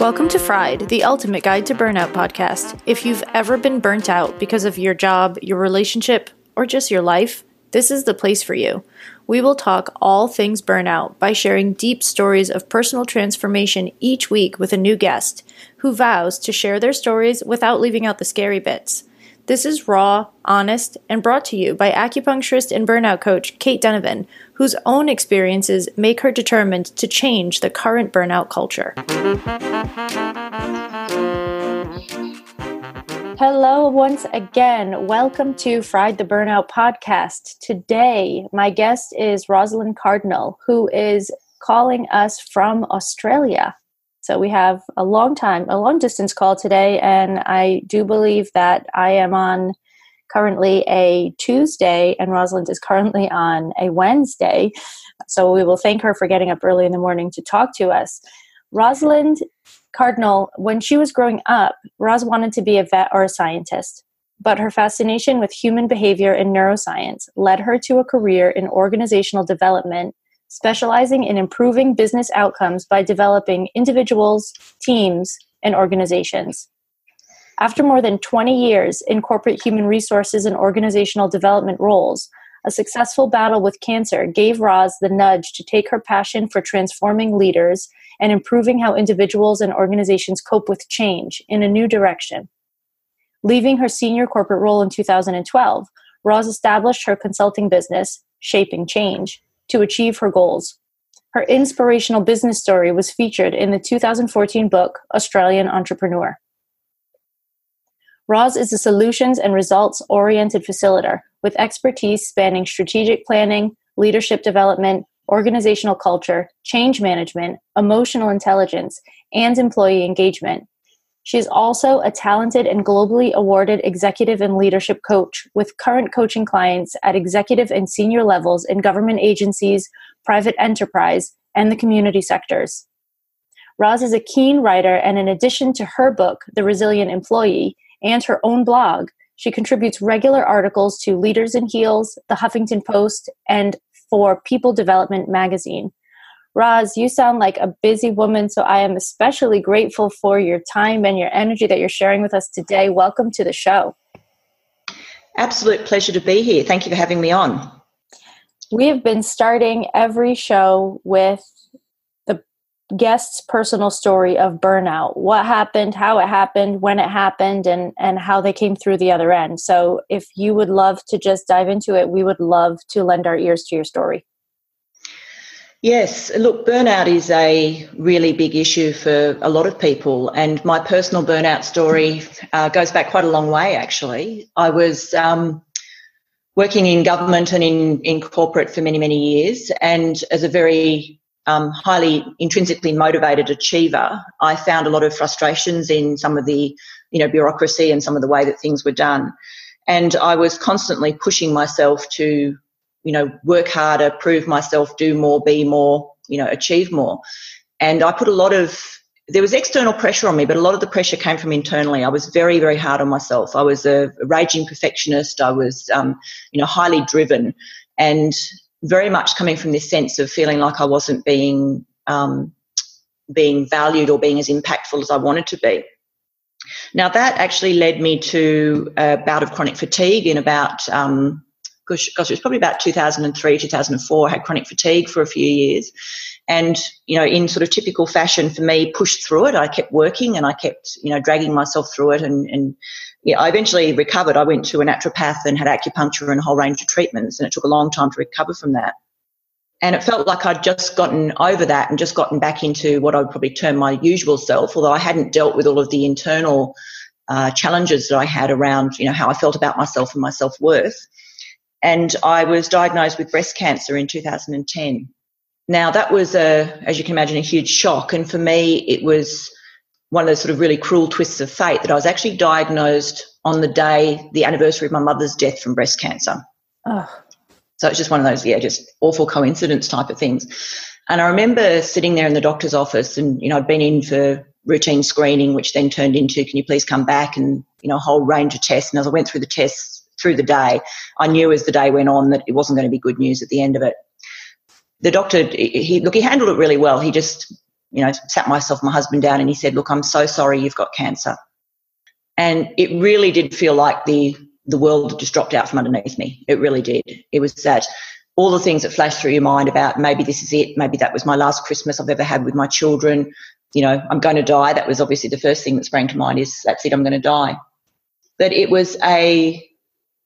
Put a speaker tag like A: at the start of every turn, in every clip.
A: Welcome to Fried, the ultimate guide to burnout podcast. If you've ever been burnt out because of your job, your relationship, or just your life, this is the place for you. We will talk all things burnout by sharing deep stories of personal transformation each week with a new guest who vows to share their stories without leaving out the scary bits. This is raw, honest, and brought to you by acupuncturist and burnout coach Cait Donovan, whose own experiences make her determined to change the current burnout culture. Hello, once again. Welcome to Fried the Burnout podcast. Today, my guest is Rosalind Cardinal, who is calling us from Australia. So we have a long time, a long distance call today, and I do believe that I am on currently a Tuesday, and Rosalind is currently on a Wednesday. So we will thank her for getting up early in the morning to talk to us. Rosalind Cardinal, when she was growing up, Roz wanted to be a vet or a scientist, but her fascination with human behavior and neuroscience led her to a career in organizational development specializing in improving business outcomes by developing individuals, teams, and organizations. After more than 20 years in corporate human resources and organizational development roles, a successful battle with cancer gave Roz the nudge to take her passion for transforming leaders and improving how individuals and organizations cope with change in a new direction. Leaving her senior corporate role in 2012, Roz established her consulting business, Shaping Change, to achieve her goals. Her inspirational business story was featured in the 2014 book Australian Entrepreneur. Roz is a solutions and results oriented facilitator with expertise spanning strategic planning, leadership development, organizational culture, change management, emotional intelligence, and employee engagement. She is also a talented and globally awarded executive and leadership coach with current coaching clients at executive and senior levels in government agencies, private enterprise, and the community sectors. Roz is a keen writer, and in addition to her book, The Resilient Employee, and her own blog, she contributes regular articles to Leaders in Heels, The Huffington Post, and for People Development magazine. Roz, you sound like a busy woman, so I am especially grateful for your time and your energy that you're sharing with us today. Welcome to the show.
B: Absolute pleasure to be here. Thank you for having me on.
A: We have been starting every show with the guest's personal story of burnout. What happened, how it happened, when it happened, and, and how they came through the other end. So, if you would love to just dive into it, we would love to lend our ears to your story.
B: Yes, look, burnout is a really big issue for a lot of people, and my personal burnout story uh, goes back quite a long way. Actually, I was um, working in government and in in corporate for many many years, and as a very um, highly intrinsically motivated achiever, I found a lot of frustrations in some of the you know bureaucracy and some of the way that things were done, and I was constantly pushing myself to you know, work harder, prove myself, do more, be more, you know, achieve more. And I put a lot of, there was external pressure on me, but a lot of the pressure came from internally. I was very, very hard on myself. I was a, raging perfectionist. I was, um, you know, highly driven and very much coming from this sense of feeling like I wasn't being, um, being valued or being as impactful as I wanted to be. Now, that actually led me to a bout of chronic fatigue in about um, gosh, gosh, it was probably about 2003, 2004. I had chronic fatigue for a few years. And, you know, in sort of typical fashion for me, pushed through it. I kept working and I kept, you know, dragging myself through it. And, and yeah, I eventually recovered. I went to a naturopath and had acupuncture and a whole range of treatments. And it took a long time to recover from that. And it felt like I'd just gotten over that and just gotten back into what I would probably term my usual self, although I hadn't dealt with all of the internal uh, challenges that I had around, you know, how I felt about myself and my self worth. And I was diagnosed with breast cancer in 2010. Now, that was, a, as you can imagine, a huge shock. And for me, it was one of those sort of really cruel twists of fate that I was actually diagnosed on the day, the anniversary of my mother's death from breast cancer. Oh. So it's just one of those, yeah, just awful coincidence type of things. And I remember sitting there in the doctor's office and, you know, I'd been in for routine screening, which then turned into, can you please come back? And, you know, a whole range of tests. And as I went through the tests, through the day, I knew as the day went on that it wasn't going to be good news at the end of it. The doctor, he look, he handled it really well. He just, you know, sat myself, my husband down, and he said, "Look, I'm so sorry you've got cancer." And it really did feel like the the world just dropped out from underneath me. It really did. It was that all the things that flashed through your mind about maybe this is it, maybe that was my last Christmas I've ever had with my children. You know, I'm going to die. That was obviously the first thing that sprang to mind is that's it, I'm going to die. But it was a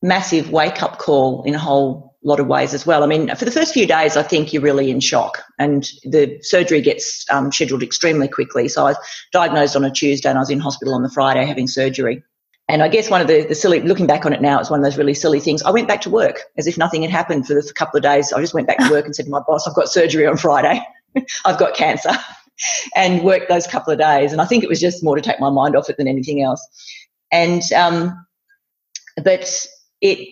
B: massive wake up call in a whole lot of ways as well. I mean, for the first few days, I think you're really in shock, and the surgery gets um, scheduled extremely quickly. So I was diagnosed on a Tuesday, and I was in hospital on the Friday having surgery. And I guess one of the, the silly, looking back on it now, it's one of those really silly things. I went back to work as if nothing had happened for the couple of days. I just went back to work and said to my boss, I've got surgery on Friday. I've got cancer. and worked those couple of days. And I think it was just more to take my mind off it than anything else. And, um, but it,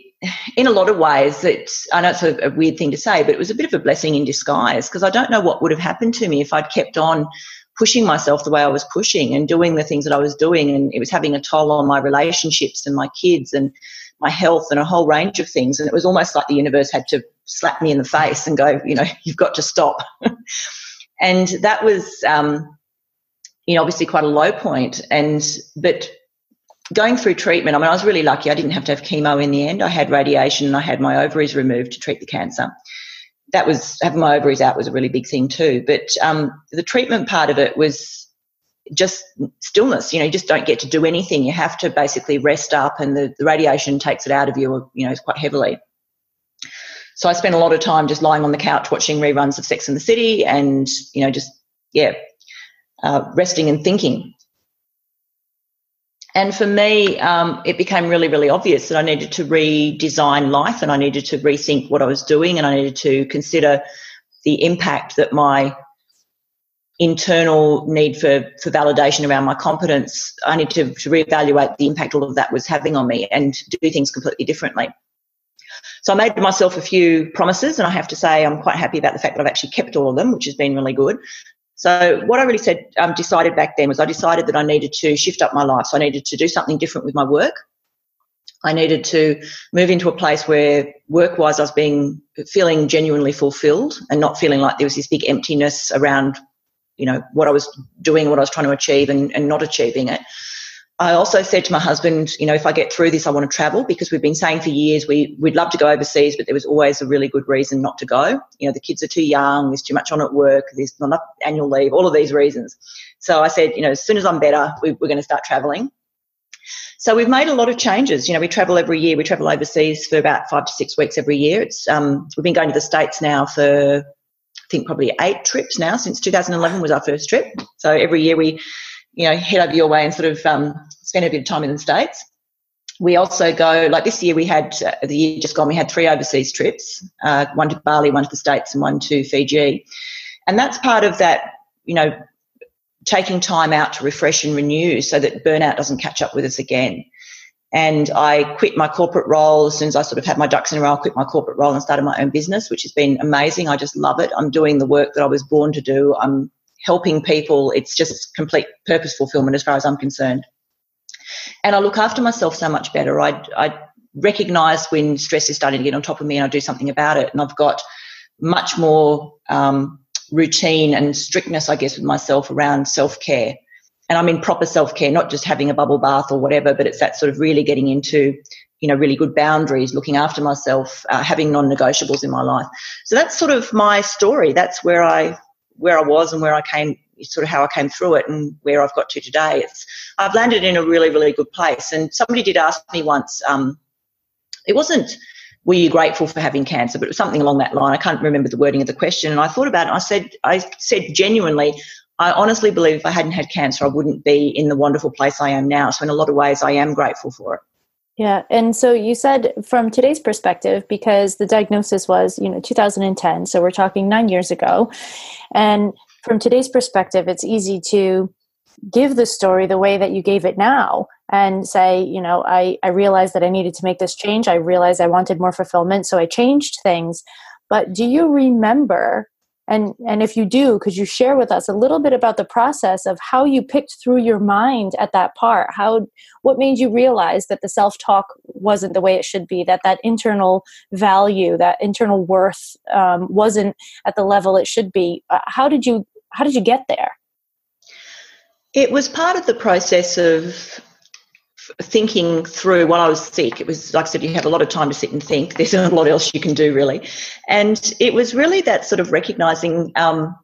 B: in a lot of ways, that I know it's a, a weird thing to say, but it was a bit of a blessing in disguise because I don't know what would have happened to me if I'd kept on pushing myself the way I was pushing and doing the things that I was doing. And it was having a toll on my relationships and my kids and my health and a whole range of things. And it was almost like the universe had to slap me in the face and go, you know, you've got to stop. and that was, um, you know, obviously quite a low point. And, but going through treatment, I mean, I was really lucky. I didn't have to have chemo in the end. I had radiation and I had my ovaries removed to treat the cancer. That was having my ovaries out was a really big thing too. But um, the treatment part of it was just stillness. You know, you just don't get to do anything. You have to basically rest up, and the, the radiation takes it out of you. You know, quite heavily. So I spent a lot of time just lying on the couch watching reruns of Sex and the City, and you know, just yeah, uh, resting and thinking. And for me, um, it became really, really obvious that I needed to redesign life and I needed to rethink what I was doing and I needed to consider the impact that my internal need for, for validation around my competence, I needed to, to reevaluate the impact all of that was having on me and do things completely differently. So I made myself a few promises, and I have to say I'm quite happy about the fact that I've actually kept all of them, which has been really good. So what I really said, um, decided back then was I decided that I needed to shift up my life. So I needed to do something different with my work. I needed to move into a place where work-wise I was being feeling genuinely fulfilled and not feeling like there was this big emptiness around, you know, what I was doing, what I was trying to achieve, and, and not achieving it. I also said to my husband, you know, if I get through this, I want to travel because we've been saying for years we, we'd love to go overseas, but there was always a really good reason not to go. You know, the kids are too young, there's too much on at work, there's not enough annual leave, all of these reasons. So I said, you know, as soon as I'm better, we, we're going to start traveling. So we've made a lot of changes. You know, we travel every year. We travel overseas for about five to six weeks every year. It's um, we've been going to the states now for I think probably eight trips now since 2011 was our first trip. So every year we you know, head over your way and sort of um, spend a bit of time in the States. We also go, like this year we had, uh, the year just gone, we had three overseas trips, uh, one to Bali, one to the States, and one to Fiji. And that's part of that, you know, taking time out to refresh and renew so that burnout doesn't catch up with us again. And I quit my corporate role as soon as I sort of had my ducks in a row. I quit my corporate role and started my own business, which has been amazing. I just love it. I'm doing the work that I was born to do. I'm helping people. It's just complete purpose fulfillment as far as I'm concerned. And I look after myself so much better. I, I recognize when stress is starting to get on top of me and I do something about it. And I've got much more um, routine and strictness, I guess, with myself around self care. And I'm in proper self care, not just having a bubble bath or whatever, but it's that sort of really getting into, you know, really good boundaries, looking after myself, uh, having non negotiables in my life. So that's sort of my story. That's where I where I was and where I came, sort of how I came through it and where I've got to today. It's I've landed in a really, really good place. And somebody did ask me once, um, it wasn't, were you grateful for having cancer? But it was something along that line. I can't remember the wording of the question. And I thought about it. I said, I said genuinely, I honestly believe if I hadn't had cancer, I wouldn't be in the wonderful place I am now. So in a lot of ways, I am grateful for it.
A: Yeah, and so you said from today's perspective, because the diagnosis was, you know, 2010, so we're talking nine years ago, and from today's perspective, it's easy to give the story the way that you gave it now and say, you know, I, I realized that I needed to make this change. I realized I wanted more fulfillment, so I changed things. But do you remember and and if you do could you share with us a little bit about the process of how you picked through your mind at that part how what made you realize that the self talk wasn't the way it should be that that internal value that internal worth um, wasn't at the level it should be uh, how did you how did you get there
B: it was part of the process of thinking through while I was sick. It was, like I said, you have a lot of time to sit and think. There's not a lot else you can do, really. And it was really that sort of recognizing. Um,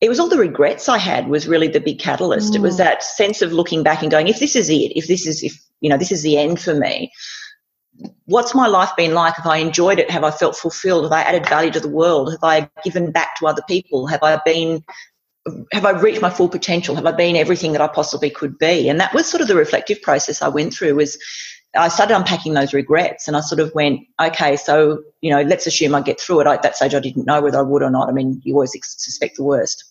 B: it was all the regrets I had was really the big catalyst. Mm. It was mm. that sense of looking back and going, if this is it, if this is, if you know, this is the end for me. What's my life been like? Have I enjoyed it? Have I felt fulfilled? Have I added value to the world? Have I given back to other people? Have I been have I reached my full potential? Have I been everything that I possibly could be? And that was sort of the reflective process I went through was I started unpacking those regrets and I sort of went, okay, so, you know, let's assume I get through it. At that stage, I didn't know whether I would or not. I mean, you always suspect the worst.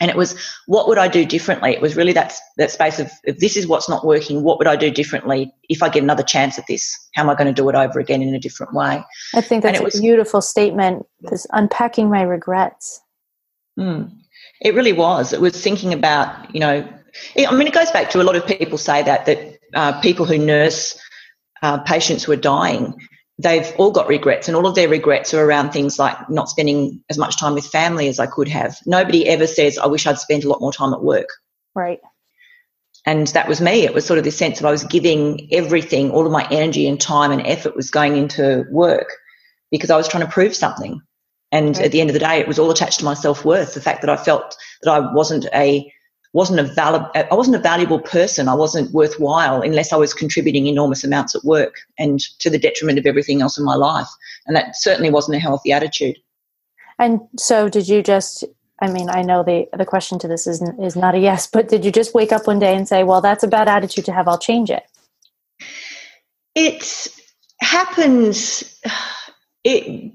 B: And it was, what would I do differently? It was really that, that space of, if this is what's not working, what would I do differently if I get another chance at this? How am I going to do it over again in a different way?
A: I think that's a was, beautiful statement, this unpacking my regrets.
B: Mm. It really was. It was thinking about, you know, I mean, it goes back to a lot of people say that, that uh, people who nurse uh, patients who are dying, they've all got regrets, and all of their regrets are around things like not spending as much time with family as I could have. Nobody ever says, I wish I'd spent a lot more time at work.
A: Right.
B: And that was me. It was sort of this sense of I was giving everything, all of my energy and time and effort was going into work because I was trying to prove something. And at the end of the day, it was all attached to my self worth. The fact that I felt that I wasn't a wasn't a valid I wasn't a valuable person. I wasn't worthwhile unless I was contributing enormous amounts at work and to the detriment of everything else in my life. And that certainly wasn't a healthy attitude.
A: And so, did you just? I mean, I know the the question to this is is not a yes, but did you just wake up one day and say, "Well, that's a bad attitude to have. I'll change it."
B: It happens. It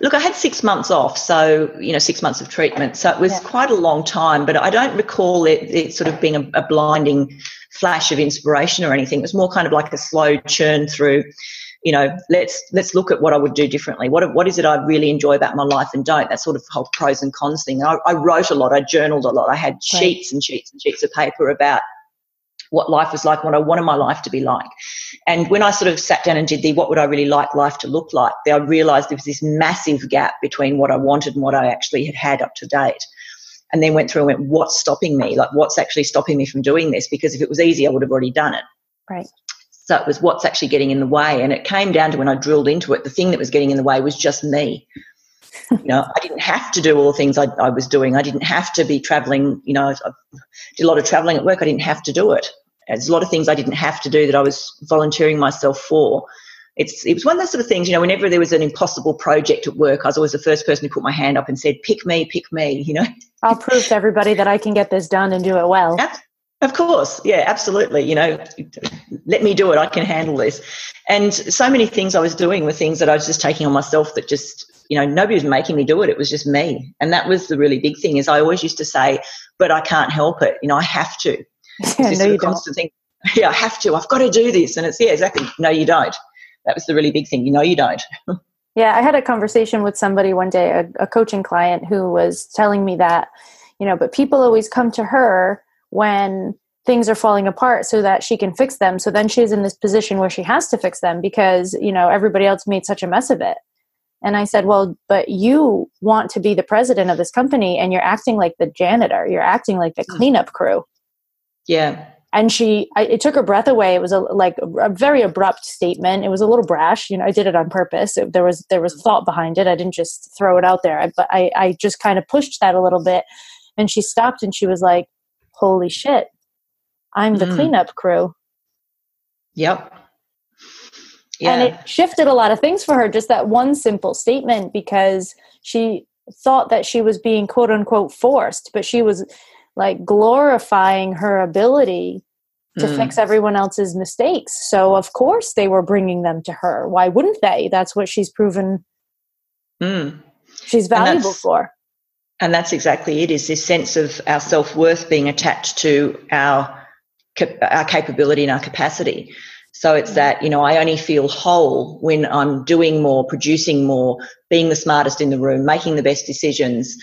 B: Look, I had six months off, so you know, six months of treatment. So it was yeah. quite a long time, but I don't recall it, it sort of being a, a, blinding flash of inspiration or anything. It was more kind of like a slow churn through. You know, let's let's look at what I would do differently. What what is it I really enjoy about my life and don't? That sort of whole pros and cons thing. I, I wrote a lot. I journaled a lot. I had sheets and sheets and sheets of paper about what life was like, what I wanted my life to be like. And when I sort of sat down and did the what would I really like life to look like, I realized there was this massive gap between what I wanted and what I actually had had up to date. And then went through and went, what's stopping me? Like, what's actually stopping me from doing this? Because if it was easy, I would have already done it.
A: Right.
B: So it was what's actually getting in the way. And it came down to when I drilled into it, the thing that was getting in the way was just me. You know, I didn't have to do all the things I, I was doing. I didn't have to be traveling. You know, I did a lot of traveling at work. I didn't have to do it. There's a lot of things I didn't have to do that I was volunteering myself for. It's, it was one of those sort of things, you know, whenever there was an impossible project at work, I was always the first person who put my hand up and said, pick me, pick me, you know.
A: I'll prove to everybody that I can get this done and do it well.
B: Of course, yeah, absolutely. You know, let me do it. I can handle this. And so many things I was doing were things that I was just taking on myself that just, you know, nobody was making me do it. It was just me. And that was the really big thing is I always used to say, but I can't help it. You know, I have to.
A: Yeah, no, you constant
B: don't. thing. Yeah, I have to. I've got to do this. And it's, yeah, exactly. No, you don't. That was the really big thing. You know, you don't.
A: yeah, I had a conversation with somebody one day, a, a coaching client who was telling me that, you know, but people always come to her when things are falling apart so that she can fix them. So then she's in this position where she has to fix them because, you know, everybody else made such a mess of it. And I said, Well, but you want to be the president of this company and you're acting like the janitor, you're acting like the hmm. cleanup crew.
B: Yeah.
A: And she, I, it took her breath away. It was a like a, very abrupt statement. It was a little brash. You know, I did it on purpose. It, there was there was thought behind it. I didn't just throw it out there. I, but I, I just kind of pushed that a little bit. And she stopped and she was like, "Holy shit, I'm the mm. cleanup crew."
B: Yep.
A: Yeah. And it shifted a lot of things for her. Just that one simple statement because she thought that she was being quote unquote forced, but she was like glorifying her ability to mm. fix everyone else's mistakes. So of course they were bringing them to her. Why wouldn't they? That's what she's proven
B: mm.
A: she's valuable
B: and
A: for.
B: And that's exactly it. Is this sense of our self worth being attached to our our capability and our capacity. So it's that, you know, I only feel whole when I'm doing more, producing more, being the smartest in the room, making the best decisions,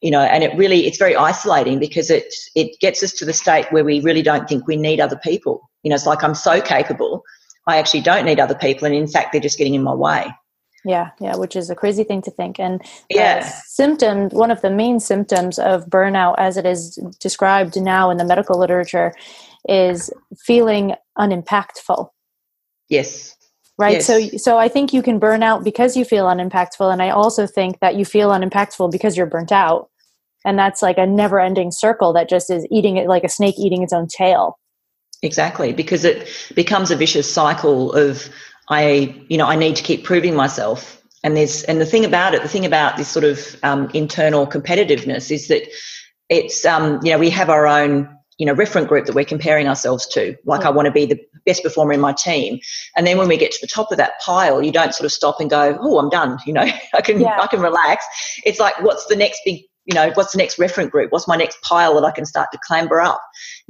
B: you know, and it really, it's very isolating because it, it gets us to the state where we really don't think we need other people. You know, it's like I'm so capable, I actually don't need other people. And in fact, they're just getting in my way.
A: Yeah, yeah, which is a crazy thing to think. And yeah, symptom, one of the main symptoms of burnout, as it is described now in the medical literature, is feeling unimpactful.
B: Yes.
A: Right.
B: Yes.
A: So so I think you can burn out because you feel unimpactful. And I also think that you feel unimpactful because you're burnt out. And that's like a never ending circle that just is eating it like a snake eating its own tail.
B: Exactly. Because it becomes a vicious cycle of I, you know, I need to keep proving myself. And there's and the thing about it, the thing about this sort of um, internal competitiveness is that it's um, you know, we have our own you know referent group that we're comparing ourselves to. Like i want to be the best performer in my team. And then when we get to the top of that pile you don't sort of stop and go oh i'm done you know? I can yeah. i can relax. It's like what's the next big you know what's the next referent group? What's my next pile that i can start to clamber up?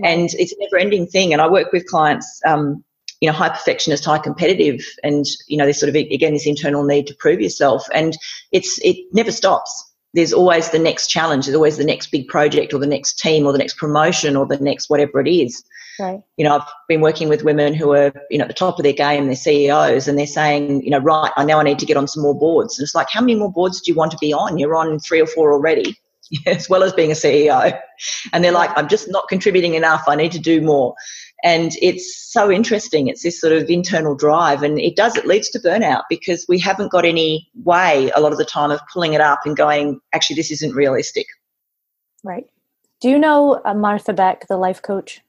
B: And it's a never ending thing. And i work with clients um, you know high perfectionist high competitive and you know this sort of again this internal need to prove yourself. And it's it never stops there's always the next challenge, there's always the next big project or the next team or the next promotion or the next whatever it is.
A: Right.
B: You know, I've been working with women who are, you know, at the top of their game, they're CEOs, and they're saying, you know, right, I now I need to get on some more boards. And it's like, how many more boards do you want to be on? You're on three or four already, as well as being a CEO. And they're like, I'm just not contributing enough. I need to do more. And it's so interesting. It's this sort of internal drive, and it does, it leads to burnout because we haven't got any way a lot of the time of pulling it up and going, actually, this isn't realistic.
A: Right. Do you know uh, Martha Beck, the life coach?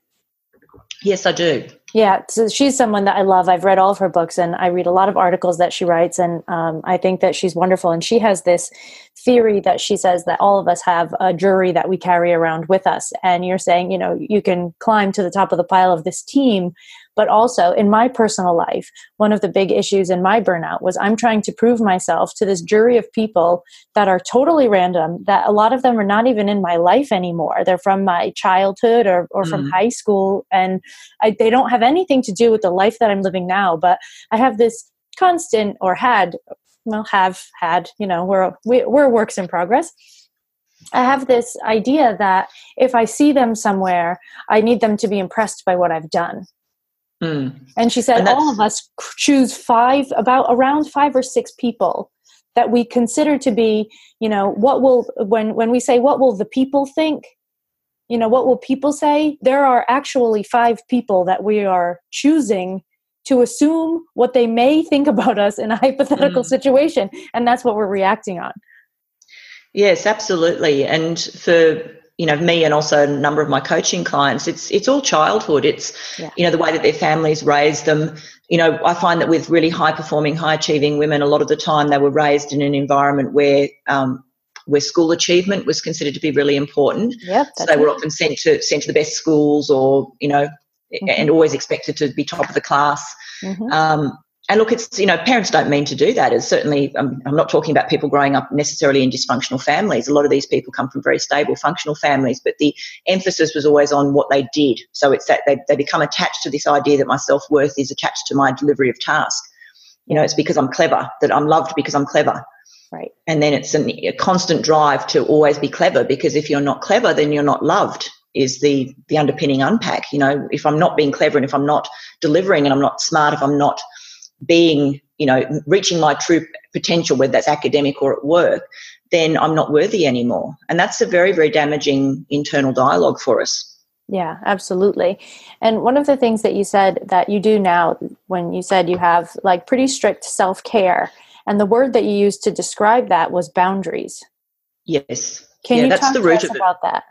B: Yes, I do.
A: Yeah, so she's someone that I love. I've read all of her books and I read a lot of articles that she writes, and um, I think that she's wonderful. And she has this theory that she says that all of us have a jury that we carry around with us. And you're saying, you know, you can climb to the top of the pile of this team, but also in my personal life, one of the big issues in my burnout was I'm trying to prove myself to this jury of people that are totally random, that a lot of them are not even in my life anymore. They're from my childhood or, or from mm. high school, and I, they don't have anything to do with the life that I'm living now. But I have this constant or had well have had you know we're we're works in progress I have this idea that if I see them somewhere, I need them to be impressed by what I've done.
B: Mm.
A: And she said, and all of us choose five, about around five or six people that we consider to be, you know, what will, when, when we say, what will the people think? You know, what will people say? There are actually five people that we are choosing to assume what they may think about us in a hypothetical mm. situation. And that's what we're reacting on.
B: Yes, absolutely. And for you know me and also a number of my coaching clients it's it's all childhood it's yeah. you know the way that their families raised them you know i find that with really high performing high achieving women a lot of the time they were raised in an environment where um, where school achievement was considered to be really important
A: yeah
B: so they were often sent to sent to the best schools or you know mm-hmm. and always expected to be top of the class mm-hmm. um, and look, it's, you know, parents don't mean to do that. It's certainly, um, I'm not talking about people growing up necessarily in dysfunctional families. A lot of these people come from very stable, functional families, but the emphasis was always on what they did. So it's that they, they become attached to this idea that my self worth is attached to my delivery of task. You know, it's because I'm clever, that I'm loved because I'm clever.
A: Right.
B: And then it's an, a constant drive to always be clever because if you're not clever, then you're not loved is the the underpinning unpack. You know, if I'm not being clever and if I'm not delivering and I'm not smart, if I'm not being, you know, reaching my true potential, whether that's academic or at work, then I'm not worthy anymore. And that's a very, very damaging internal dialogue for us.
A: Yeah, absolutely. And one of the things that you said that you do now, when you said you have like pretty strict self care, and the word that you used to describe that was boundaries.
B: Yes.
A: Can yeah, you that's talk the root to us about that?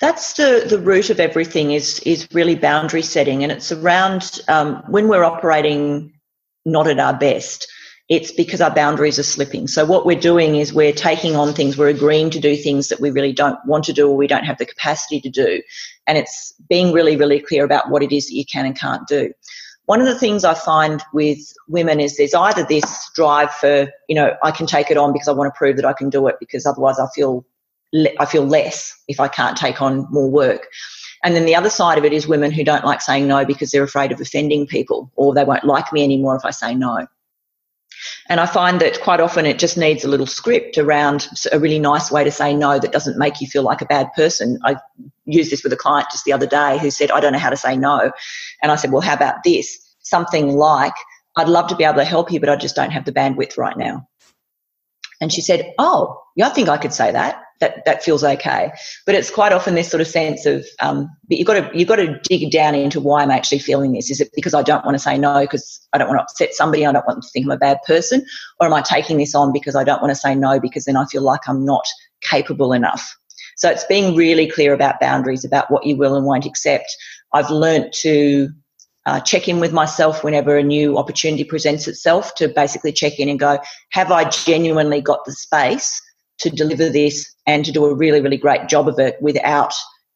B: That's the, the root of everything is is really boundary setting and it's around um, when we're operating not at our best it's because our boundaries are slipping. So what we're doing is we're taking on things we're agreeing to do things that we really don't want to do or we don't have the capacity to do and it's being really really clear about what it is that you can and can't do. One of the things I find with women is there's either this drive for, you know, I can take it on because I want to prove that I can do it because otherwise I feel I feel less if I can't take on more work. And then the other side of it is women who don't like saying no because they're afraid of offending people or they won't like me anymore if I say no. And I find that quite often it just needs a little script around a really nice way to say no that doesn't make you feel like a bad person. I used this with a client just the other day who said, I don't know how to say no. And I said, Well, how about this? Something like, I'd love to be able to help you, but I just don't have the bandwidth right now. And she said, Oh, yeah, I think I could say that. That that feels okay. But it's quite often this sort of sense of, um, but you've got to you've got to dig down into why I'm actually feeling this. Is it because I don't want to say no because I don't want to upset somebody? I don't want them to think I'm a bad person, or am I taking this on because I don't want to say no because then I feel like I'm not capable enough? So it's being really clear about boundaries, about what you will and won't accept. I've learnt to uh, check in with myself whenever a new opportunity presents itself to basically check in and go, have I genuinely got the space to deliver this and to do a really, really great job of it without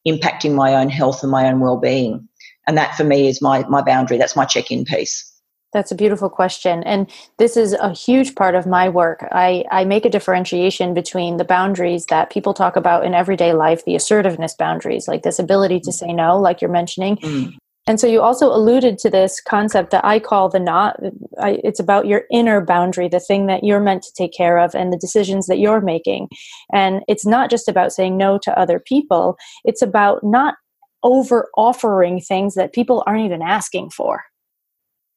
B: impacting my own health and my own well-being? And that for me is my, my boundary. That's my check-in piece.
A: That's a beautiful question. And this is a huge part of my work. I, I make a differentiation between the boundaries that people talk about in everyday life, the assertiveness boundaries, like this ability to say no, like you're mentioning, mm. And so you also alluded to this concept that I call the not. I, it's about your inner boundary, the thing that you're meant to take care of, and the decisions that you're making. And it's not just about saying no to other people, it's about not over offering things that people aren't even asking for.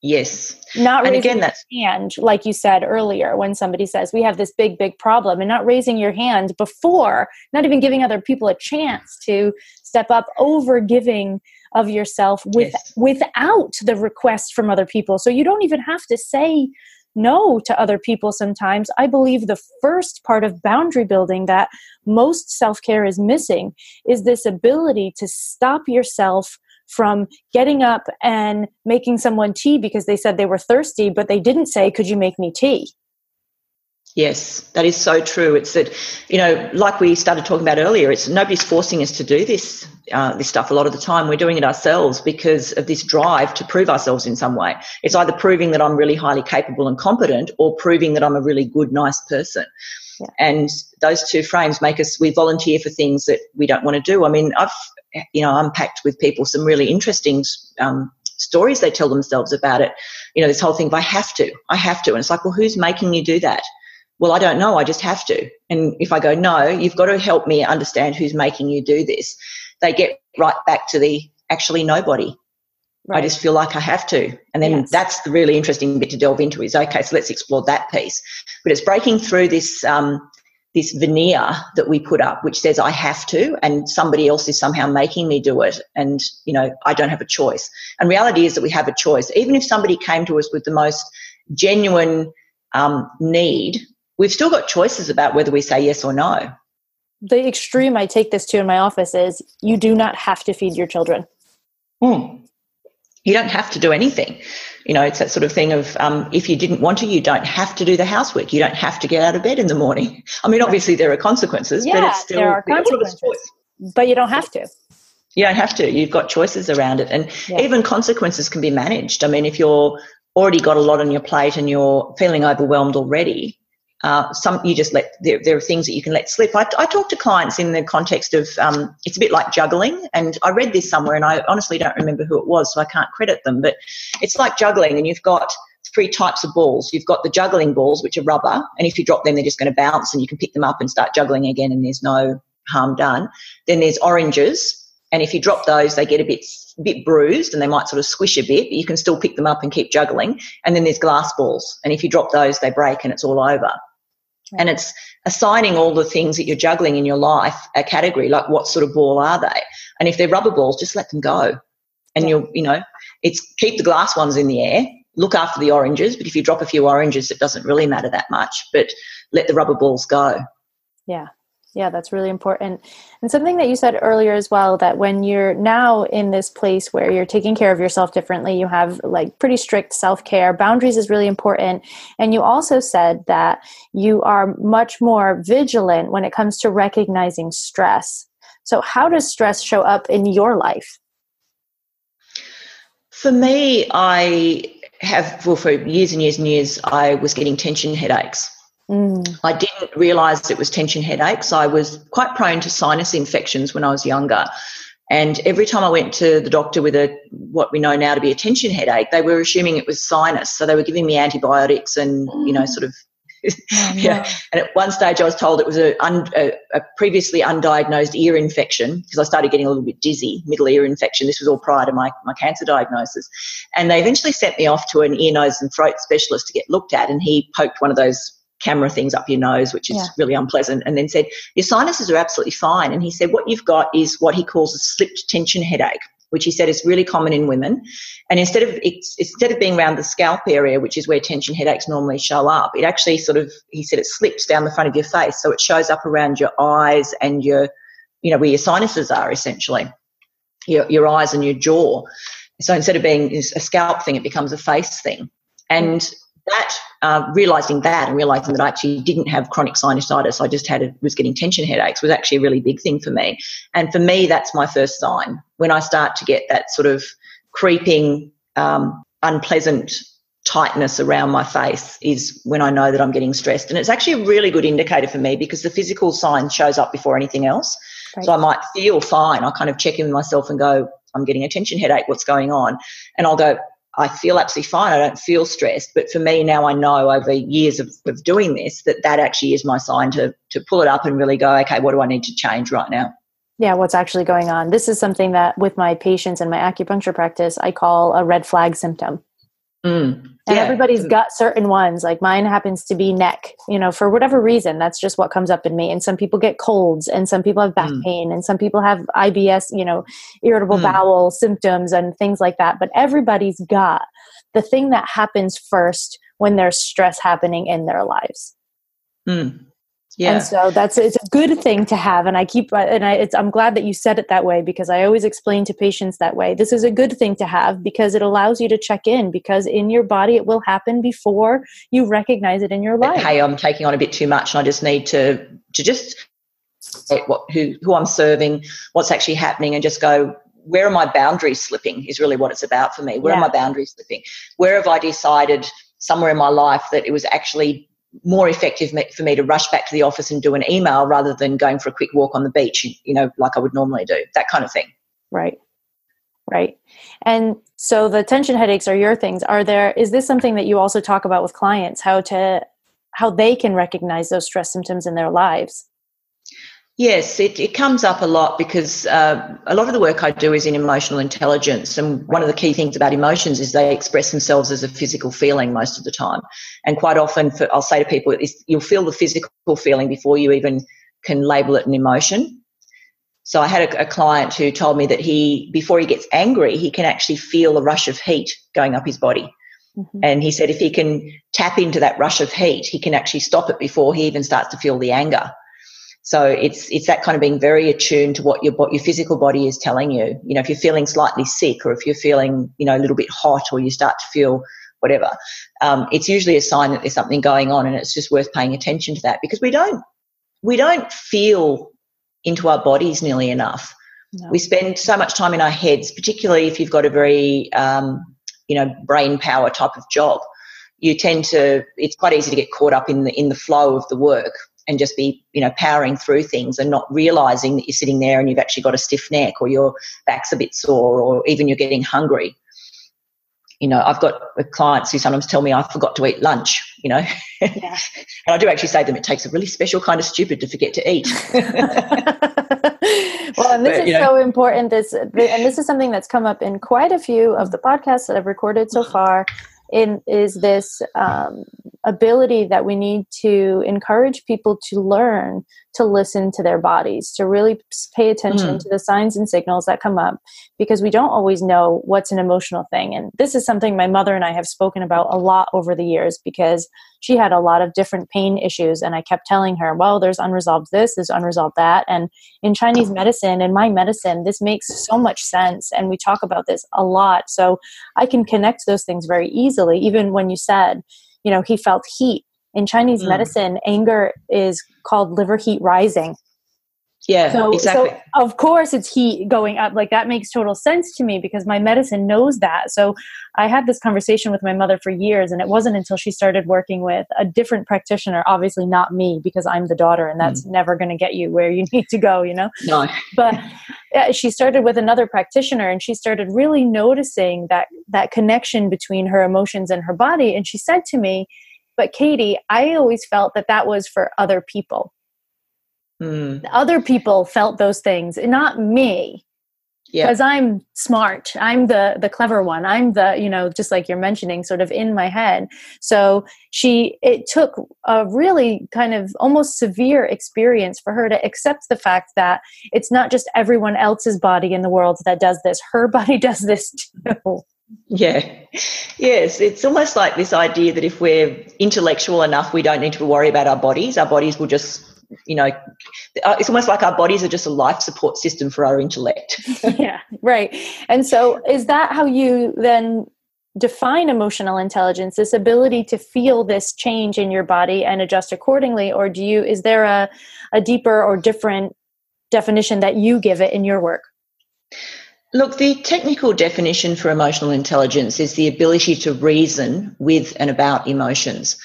B: Yes.
A: Not and raising again, that's your hand, like you said earlier, when somebody says, We have this big, big problem, and not raising your hand before, not even giving other people a chance to step up, over giving of yourself with yes. without the request from other people. So you don't even have to say no to other people sometimes. I believe the first part of boundary building that most self care is missing is this ability to stop yourself from getting up and making someone tea because they said they were thirsty, but they didn't say, Could you make me tea?
B: Yes, that is so true. It's that, you know, like we started talking about earlier, it's nobody's forcing us to do this uh, this stuff. A lot of the time, we're doing it ourselves because of this drive to prove ourselves in some way. It's either proving that I'm really highly capable and competent, or proving that I'm a really good, nice person. Yeah. And those two frames make us we volunteer for things that we don't want to do. I mean, I've you know unpacked with people some really interesting um, stories they tell themselves about it. You know, this whole thing of I have to, I have to, and it's like, well, who's making you do that? Well, I don't know, I just have to. And if I go, no, you've got to help me understand who's making you do this, they get right back to the actually nobody. Right. I just feel like I have to. And then yes. that's the really interesting bit to delve into is okay, so let's explore that piece. But it's breaking through this um, this veneer that we put up, which says I have to, and somebody else is somehow making me do it, and you know I don't have a choice. And reality is that we have a choice. Even if somebody came to us with the most genuine um, need we've still got choices about whether we say yes or no.
A: The extreme I take this to in my office is you do not have to feed your children.
B: Hmm. You don't have to do anything. You know, it's that sort of thing of um, if you didn't want to, you don't have to do the housework. You don't have to get out of bed in the morning. I mean, obviously there are consequences,
A: yeah,
B: but it's still
A: there are consequences, but you don't have to.
B: You don't have to. You've got choices around it, and yeah. even consequences can be managed. I mean, if you're already got a lot on your plate and you're feeling overwhelmed already, uh, some you just let there, there, are things that you can let slip. I, I talk to clients in the context of um, it's a bit like juggling, and I read this somewhere, and I honestly don't remember who it was, so I can't credit them. But it's like juggling, and you've got three types of balls. You've got the juggling balls, which are rubber, and if you drop them, they're just going to bounce, and you can pick them up and start juggling again, and there's no harm done. Then there's oranges, and if you drop those, they get a bit bit bruised and they might sort of squish a bit, but you can still pick them up and keep juggling. And then there's glass balls, and if you drop those, they break and it's all over. And it's assigning all the things that you're juggling in your life a category, like what sort of ball are they? And if they're rubber balls, just let them go. And you'll, you know, it's keep the glass ones in the air, look after the oranges, but if you drop a few oranges, it doesn't really matter that much, but let the rubber balls go.
A: Yeah. Yeah, that's really important. And something that you said earlier as well that when you're now in this place where you're taking care of yourself differently, you have like pretty strict self care, boundaries is really important. And you also said that you are much more vigilant when it comes to recognizing stress. So, how does stress show up in your life?
B: For me, I have, well, for years and years and years, I was getting tension headaches. Mm. I didn't realize it was tension headaches. I was quite prone to sinus infections when I was younger. And every time I went to the doctor with a what we know now to be a tension headache, they were assuming it was sinus. So they were giving me antibiotics and you know sort of oh, yeah. And at one stage, I was told it was a, un, a, a previously undiagnosed ear infection because I started getting a little bit dizzy, middle ear infection. This was all prior to my, my cancer diagnosis. And they eventually sent me off to an ear, nose, and throat specialist to get looked at. And he poked one of those camera things up your nose, which is yeah. really unpleasant, and then said, Your sinuses are absolutely fine. And he said, What you've got is what he calls a slipped tension headache, which he said is really common in women. And instead of it's, instead of being around the scalp area, which is where tension headaches normally show up, it actually sort of he said it slips down the front of your face, so it shows up around your eyes and your, you know, where your sinuses are essentially, your your eyes and your jaw. So instead of being a scalp thing, it becomes a face thing. And that uh, realizing that and realizing that I actually didn't have chronic sinusitis, I just had a, was getting tension headaches was actually a really big thing for me. And for me, that's my first sign when I start to get that sort of creeping, um, unpleasant tightness around my face is when I know that I'm getting stressed. And it's actually a really good indicator for me because the physical sign shows up before anything else. Right. So I might feel fine. I kind of check in with myself and go, I'm getting a tension headache. What's going on? And I'll go, I feel absolutely fine. I don't feel stressed. But for me now, I know over years of, of doing this that that actually is my sign to to pull it up and really go, okay, what do I need to change right now?
A: Yeah, what's actually going on? This is something that with my patients and my acupuncture practice, I call a red flag symptom. Mm, and yeah. everybody's got certain ones. Like mine happens to be neck, you know, for whatever reason. That's just what comes up in me. And some people get colds, and some people have back mm. pain, and some people have IBS, you know, irritable mm. bowel symptoms and things like that. But everybody's got the thing that happens first when there's stress happening in their lives. Mm. Yeah. And so that's it's a good thing to have, and I keep uh, and I it's, I'm glad that you said it that way because I always explain to patients that way. This is a good thing to have because it allows you to check in because in your body it will happen before you recognize it in your life.
B: Hey, I'm taking on a bit too much, and I just need to to just what who who I'm serving, what's actually happening, and just go where are my boundaries slipping is really what it's about for me. Where yeah. are my boundaries slipping? Where have I decided somewhere in my life that it was actually more effective for me to rush back to the office and do an email rather than going for a quick walk on the beach, you know, like I would normally do, that kind of thing.
A: Right. Right. And so the tension headaches are your things. Are there, is this something that you also talk about with clients, how to, how they can recognize those stress symptoms in their lives?
B: Yes, it, it comes up a lot because uh, a lot of the work I do is in emotional intelligence. And one of the key things about emotions is they express themselves as a physical feeling most of the time. And quite often, for, I'll say to people, you'll feel the physical feeling before you even can label it an emotion. So I had a, a client who told me that he, before he gets angry, he can actually feel a rush of heat going up his body. Mm-hmm. And he said if he can tap into that rush of heat, he can actually stop it before he even starts to feel the anger. So it's it's that kind of being very attuned to what your what your physical body is telling you. You know, if you're feeling slightly sick or if you're feeling you know a little bit hot or you start to feel whatever, um, it's usually a sign that there's something going on, and it's just worth paying attention to that because we don't we don't feel into our bodies nearly enough. No. We spend so much time in our heads, particularly if you've got a very um, you know brain power type of job. You tend to it's quite easy to get caught up in the in the flow of the work and just be, you know, powering through things and not realizing that you're sitting there and you've actually got a stiff neck or your back's a bit sore or even you're getting hungry. You know, I've got clients who sometimes tell me I forgot to eat lunch, you know. Yeah. and I do actually say to them it takes a really special kind of stupid to forget to eat. well,
A: and this but, is know. so important. This and this is something that's come up in quite a few of the podcasts that I've recorded so far. In is this um, ability that we need to encourage people to learn to listen to their bodies, to really pay attention mm. to the signs and signals that come up because we don't always know what's an emotional thing. And this is something my mother and I have spoken about a lot over the years because she had a lot of different pain issues. And I kept telling her, well, there's unresolved this, there's unresolved that. And in Chinese medicine, in my medicine, this makes so much sense. And we talk about this a lot. So I can connect those things very easily, even when you said, you know, he felt heat. In Chinese mm. medicine, anger is called liver heat rising.
B: Yeah,
A: so,
B: exactly.
A: So of course it's heat going up. Like that makes total sense to me because my medicine knows that. So I had this conversation with my mother for years, and it wasn't until she started working with a different practitioner, obviously not me because I'm the daughter, and that's mm. never going to get you where you need to go, you know?
B: No.
A: but she started with another practitioner, and she started really noticing that that connection between her emotions and her body. And she said to me, "But Katie, I always felt that that was for other people." Mm. Other people felt those things, not me. Because yeah. I'm smart. I'm the the clever one. I'm the, you know, just like you're mentioning, sort of in my head. So she it took a really kind of almost severe experience for her to accept the fact that it's not just everyone else's body in the world that does this. Her body does this too.
B: Yeah. Yes. It's almost like this idea that if we're intellectual enough, we don't need to worry about our bodies. Our bodies will just you know, uh, it's almost like our bodies are just a life support system for our intellect.
A: yeah, right. And so, is that how you then define emotional intelligence? This ability to feel this change in your body and adjust accordingly, or do you? Is there a a deeper or different definition that you give it in your work?
B: Look, the technical definition for emotional intelligence is the ability to reason with and about emotions.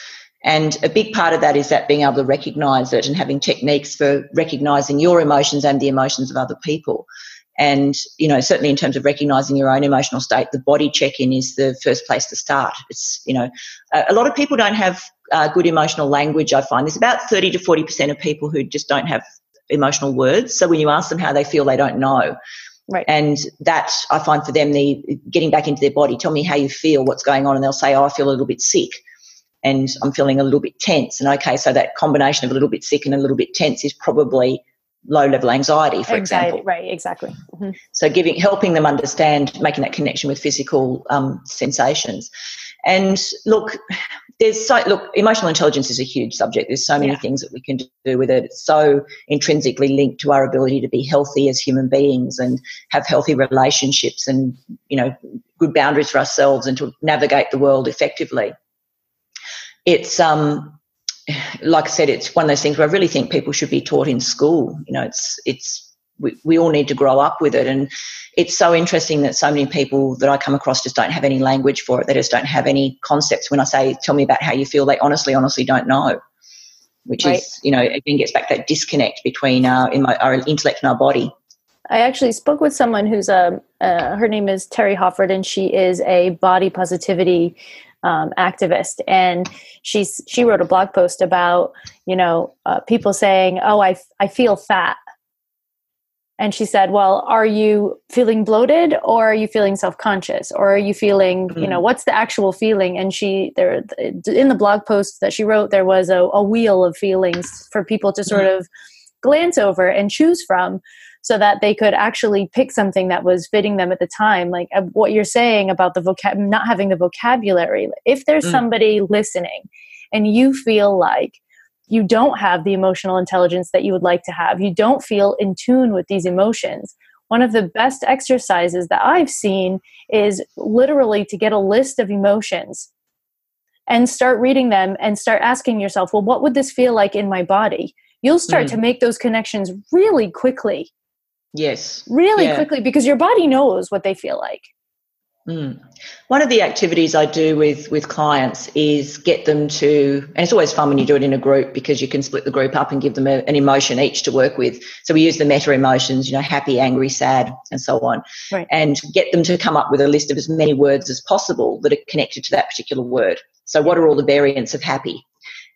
B: And a big part of that is that being able to recognize it and having techniques for recognizing your emotions and the emotions of other people. And, you know, certainly in terms of recognizing your own emotional state, the body check in is the first place to start. It's, you know, a lot of people don't have uh, good emotional language, I find. There's about 30 to 40% of people who just don't have emotional words. So when you ask them how they feel, they don't know.
A: Right.
B: And that I find for them, the getting back into their body, tell me how you feel, what's going on, and they'll say, "Oh, I feel a little bit sick." And I'm feeling a little bit tense. And okay, so that combination of a little bit sick and a little bit tense is probably low level anxiety, for
A: anxiety,
B: example.
A: Right, exactly.
B: Mm-hmm. So giving, helping them understand, making that connection with physical um, sensations. And look, there's so look, emotional intelligence is a huge subject. There's so many yeah. things that we can do with it. It's so intrinsically linked to our ability to be healthy as human beings and have healthy relationships and you know good boundaries for ourselves and to navigate the world effectively it's um like I said, it's one of those things where I really think people should be taught in school. You know, it's it's we, we all need to grow up with it, and it's so interesting that so many people that I come across just don't have any language for it. They just don't have any concepts. When I say, "Tell me about how you feel," they honestly, honestly don't know. Which right. is, you know, again gets back that disconnect between our, our intellect and our body.
A: I actually spoke with someone who's a, uh, her name is Terry Hofford, and she is a body positivity um, activist, and she's she wrote a blog post about you know uh, people saying, "Oh, I I feel fat," and she said, "Well, are you feeling bloated, or are you feeling self conscious, or are you feeling mm-hmm. you know mm. what's the actual feeling?" And she there in the blog post that she wrote, there was a, a wheel of feelings for people to sort mm-hmm. of glance over and choose from so that they could actually pick something that was fitting them at the time like uh, what you're saying about the vocab not having the vocabulary if there's mm. somebody listening and you feel like you don't have the emotional intelligence that you would like to have you don't feel in tune with these emotions one of the best exercises that I've seen is literally to get a list of emotions and start reading them and start asking yourself, well, what would this feel like in my body? You'll start mm. to make those connections really quickly.
B: Yes.
A: Really yeah. quickly because your body knows what they feel like.
B: Mm. One of the activities I do with with clients is get them to, and it's always fun when you do it in a group because you can split the group up and give them a, an emotion each to work with. So we use the meta emotions, you know, happy, angry, sad, and so on,
A: right.
B: and get them to come up with a list of as many words as possible that are connected to that particular word. So what are all the variants of happy?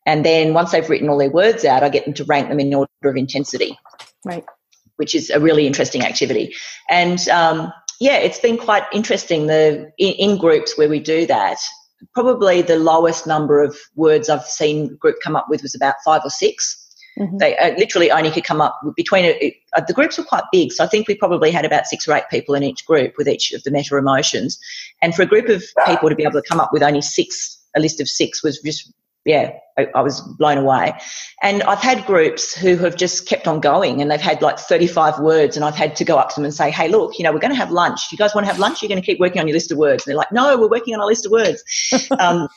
B: And then once they've written all their words out, I get them to rank them in order of intensity.
A: Right
B: which is a really interesting activity. And um, yeah, it's been quite interesting. The in, in, groups where we do that, probably the lowest number of words I've seen group come up with was about five or 6 mm-hmm. They uh, literally only could come up between it, uh, the groups were quite big, so I think we probably had about six or eight people in each group with each of the meta emotions. And for a group of people to be able to come up with only six, a list of six was just yeah, I, I, was blown away. And I've had groups who have just kept on going and they've had like 35 words and I've had to go up to them and say, hey, look, you know, we're going to have lunch. You guys want to have lunch? You're going to keep working on your list of words. And they're like, no, we're working on our list of words. um,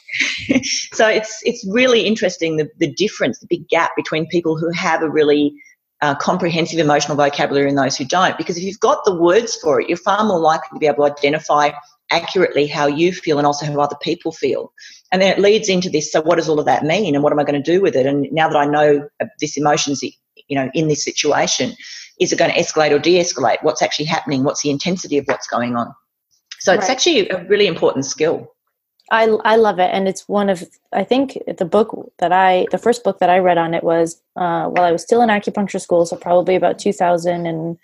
B: so it's, it's really interesting the, the difference, the big gap between people who have a really uh, comprehensive emotional vocabulary and those who don't. Because if you've got the words for it, you're far more likely to be able to identify accurately how you feel and also how other people feel. And then it leads into this. So, what does all of that mean, and what am I going to do with it? And now that I know this emotion's, you know, in this situation, is it going to escalate or de-escalate? What's actually happening? What's the intensity of what's going on? So, it's right. actually a really important skill.
A: I I love it, and it's one of I think the book that I the first book that I read on it was uh, while I was still in acupuncture school, so probably about two thousand and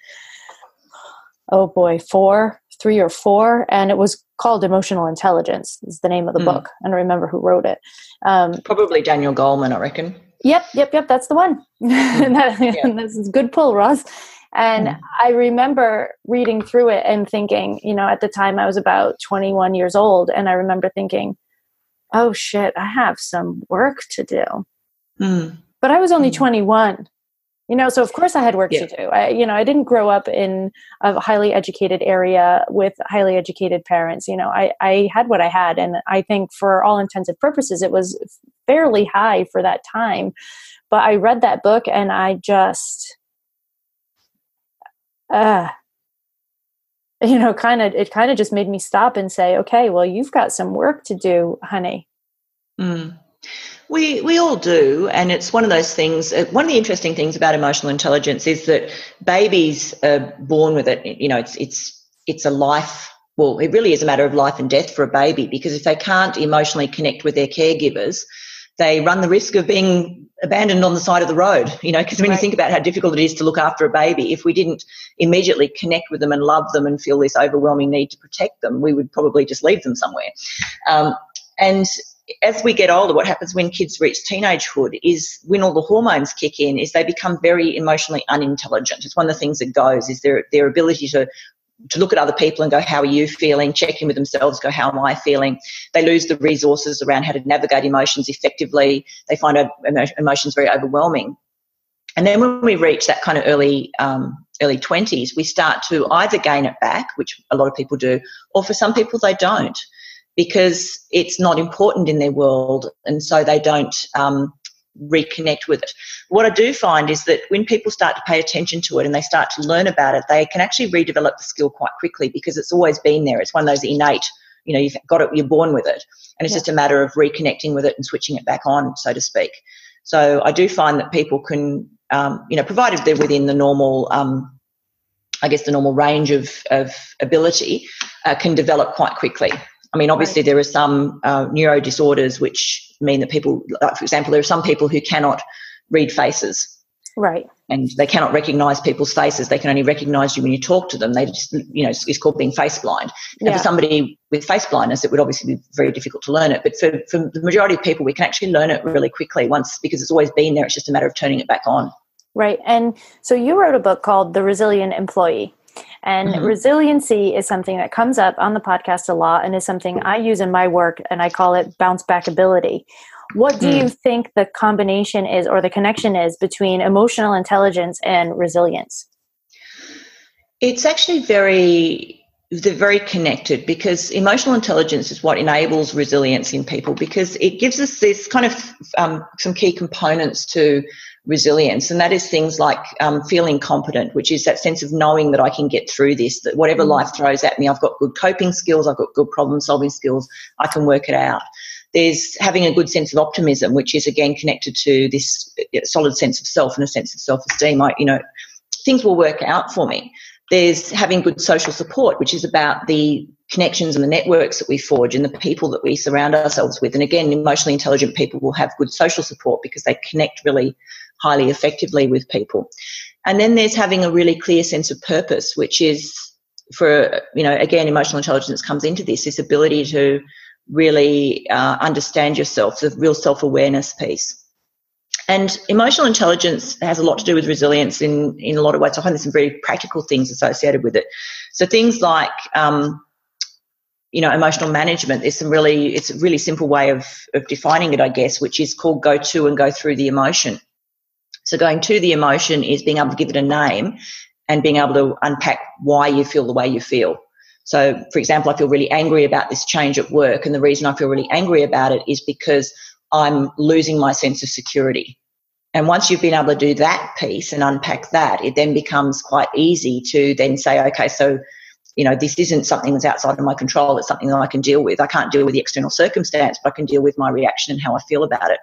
A: oh boy four three or four, and it was called Emotional Intelligence. Is the name of the mm. book, and I remember who wrote it.
B: Um, probably Daniel Goleman, I reckon.
A: Yep, yep, yep. That's the one. Mm. that, yeah. That's a good pull, Roz. And mm. I remember reading through it and thinking, you know, at the time I was about 21 years old, and I remember thinking, oh shit, I have some work to do. Mm. But I was only mm. 21. You know, so of course I had work yeah. to do. I, you know, I didn't grow up in a highly educated area with highly educated parents. You know, I, I had what I had. And I think for all intents and purposes, it was fairly high for that time. But I read that book and I just, uh, you know, kind of, it kind of just made me stop and say, okay, well, you've got some work to do, honey.
B: Mm. We we all do, and it's one of those things. Uh, one of the interesting things about emotional intelligence is that babies are born with it. You know, it's it's it's a life. Well, it really is a matter of life and death for a baby because if they can't emotionally connect with their caregivers, they run the risk of being abandoned on the side of the road, you know, because when right. you think about how difficult it is to look after a baby, if we didn't immediately connect with them and love them and feel this overwhelming need to protect them, we would probably just leave them somewhere. Um, and as we get older, what happens when kids reach teenagehood is when all the hormones kick in, is they become very emotionally unintelligent. It's one of the things that goes is their their ability to to look at other people and go, how are you feeling? Check in with themselves, go, how am I feeling? They lose the resources around how to navigate emotions effectively. They find emotions very overwhelming. And then when we reach that kind of early um, early 20s, we start to either gain it back, which a lot of people do, or for some people they don't because it's not important in their world and so they don't um, reconnect with it. What I do find is that when people start to pay attention to it and they start to learn about it, they can actually redevelop the skill quite quickly because it's always been there. It's one of those innate, you know, you've got it, you're born with it. And it's yeah. just a matter of reconnecting with it and switching it back on, so to speak. So I do find that people can, um, you know, provided they're within the normal, um, I guess, the normal range of, of ability, uh, can develop quite quickly. I mean, obviously, there are some uh, neuro disorders which mean that people, like for example, there are some people who cannot read faces.
A: Right.
B: And they cannot recognize people's faces. They can only recognize you when you talk to them. They just, you know, it's called being face blind. And yeah. for somebody with face blindness, it would obviously be very difficult to learn it. But for, for the majority of people, we can actually learn it really quickly once because it's always been there. It's just a matter of turning it back on.
A: Right. And so you wrote a book called The Resilient Employee. And mm-hmm. resiliency is something that comes up on the podcast a lot and is something I use in my work, and I call it bounce back ability. What do mm. you think the combination is or the connection is between emotional intelligence and resilience?
B: It's actually very they're very connected because emotional intelligence is what enables resilience in people because it gives us this kind of um, some key components to resilience. And that is things like um, feeling competent, which is that sense of knowing that I can get through this, that whatever mm. life throws at me, I've got good coping skills, I've got good problem solving skills, I can work it out. There's having a good sense of optimism, which is again connected to this uh, solid sense of self and a sense of self esteem. I, you know, things will work out for me. There's having good social support, which is about the connections and the networks that we forge and the people that we surround ourselves with. And again, emotionally intelligent people will have good social support because they connect really highly effectively with people. And then there's having a really clear sense of purpose, which is for, you know, again, emotional intelligence comes into this, this ability to really uh, understand yourself, the real self awareness piece. And emotional intelligence has a lot to do with resilience in, in a lot of ways. I find there's some very practical things associated with it. So things like, um, you know, emotional management, there's some really, it's a really simple way of, of defining it, I guess, which is called go to and go through the emotion. So going to the emotion is being able to give it a name and being able to unpack why you feel the way you feel. So, for example, I feel really angry about this change at work. And the reason I feel really angry about it is because I'm losing my sense of security. And once you've been able to do that piece and unpack that, it then becomes quite easy to then say, okay, so, you know, this isn't something that's outside of my control. It's something that I can deal with. I can't deal with the external circumstance, but I can deal with my reaction and how I feel about it.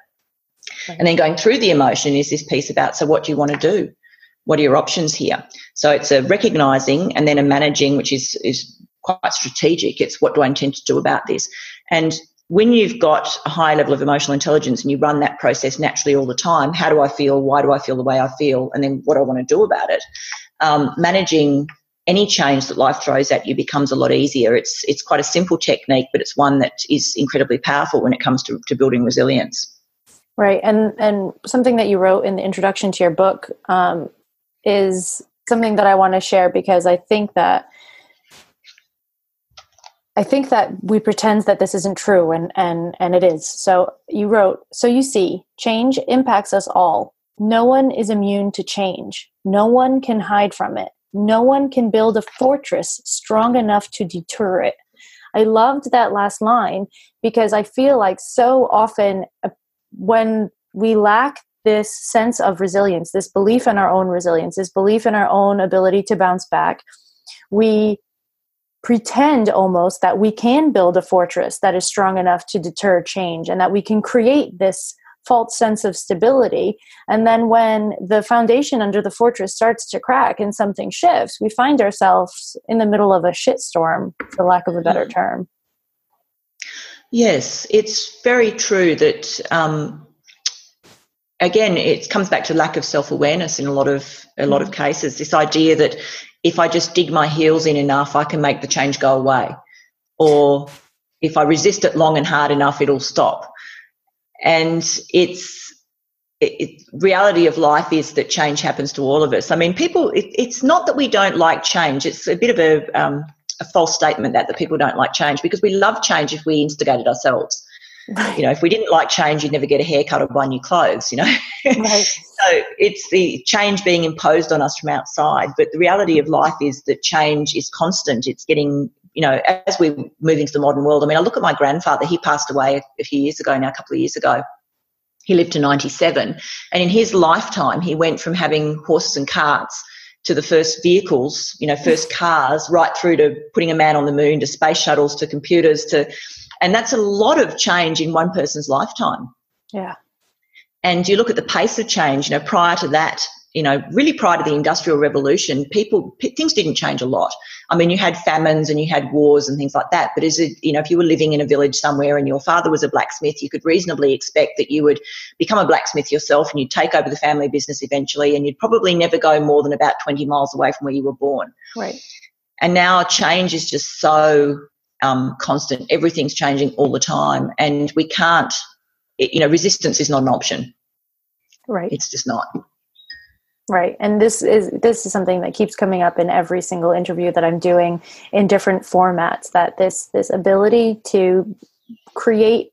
B: And then going through the emotion is this piece about, so what do you want to do? What are your options here? So it's a recognizing and then a managing, which is, is quite strategic. It's what do I intend to do about this? And when you've got a high level of emotional intelligence and you run that process naturally all the time, how do I feel? Why do I feel the way I feel? And then what do I want to do about it? Um, managing any change that life throws at you becomes a lot easier. It's it's quite a simple technique, but it's one that is incredibly powerful when it comes to, to building resilience.
A: Right, and and something that you wrote in the introduction to your book um, is something that I want to share because I think that I think that we pretend that this isn't true and and and it is. So you wrote, so you see, change impacts us all. No one is immune to change. No one can hide from it. No one can build a fortress strong enough to deter it. I loved that last line because I feel like so often when we lack this sense of resilience, this belief in our own resilience, this belief in our own ability to bounce back, we pretend almost that we can build a fortress that is strong enough to deter change and that we can create this false sense of stability. And then when the foundation under the fortress starts to crack and something shifts, we find ourselves in the middle of a shitstorm, for lack of a better hmm. term.
B: Yes, it's very true that um, again it comes back to lack of self-awareness in a lot of a lot of hmm. cases this idea that if I just dig my heels in enough, I can make the change go away. Or if I resist it long and hard enough, it'll stop. And it's, it, it, reality of life is that change happens to all of us. I mean, people, it, it's not that we don't like change. It's a bit of a, um, a false statement that, that people don't like change because we love change if we instigate it ourselves. Right. You know, if we didn't like change, you'd never get a haircut or buy new clothes, you know. Right. so it's the change being imposed on us from outside. But the reality of life is that change is constant. It's getting, you know, as we move into the modern world. I mean, I look at my grandfather, he passed away a few years ago now, a couple of years ago. He lived to 97. And in his lifetime, he went from having horses and carts to the first vehicles, you know, first cars, right through to putting a man on the moon, to space shuttles, to computers, to and that's a lot of change in one person's lifetime.
A: Yeah.
B: And you look at the pace of change, you know, prior to that, you know, really prior to the Industrial Revolution, people, p- things didn't change a lot. I mean, you had famines and you had wars and things like that. But is it, you know, if you were living in a village somewhere and your father was a blacksmith, you could reasonably expect that you would become a blacksmith yourself and you'd take over the family business eventually and you'd probably never go more than about 20 miles away from where you were born.
A: Right.
B: And now change is just so um, constant. Everything's changing all the time, and we can't. You know, resistance is not an option.
A: Right.
B: It's just not.
A: Right. And this is this is something that keeps coming up in every single interview that I'm doing in different formats that this this ability to create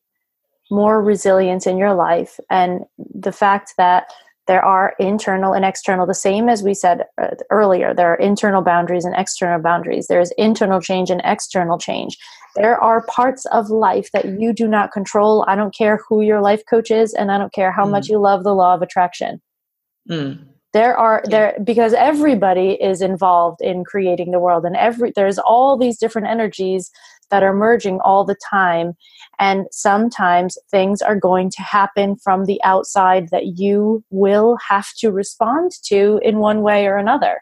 A: more resilience in your life and the fact that there are internal and external the same as we said uh, earlier there are internal boundaries and external boundaries there's internal change and external change there are parts of life that you do not control i don't care who your life coach is and i don't care how mm. much you love the law of attraction mm. There are there because everybody is involved in creating the world and every there's all these different energies that are merging all the time and sometimes things are going to happen from the outside that you will have to respond to in one way or another.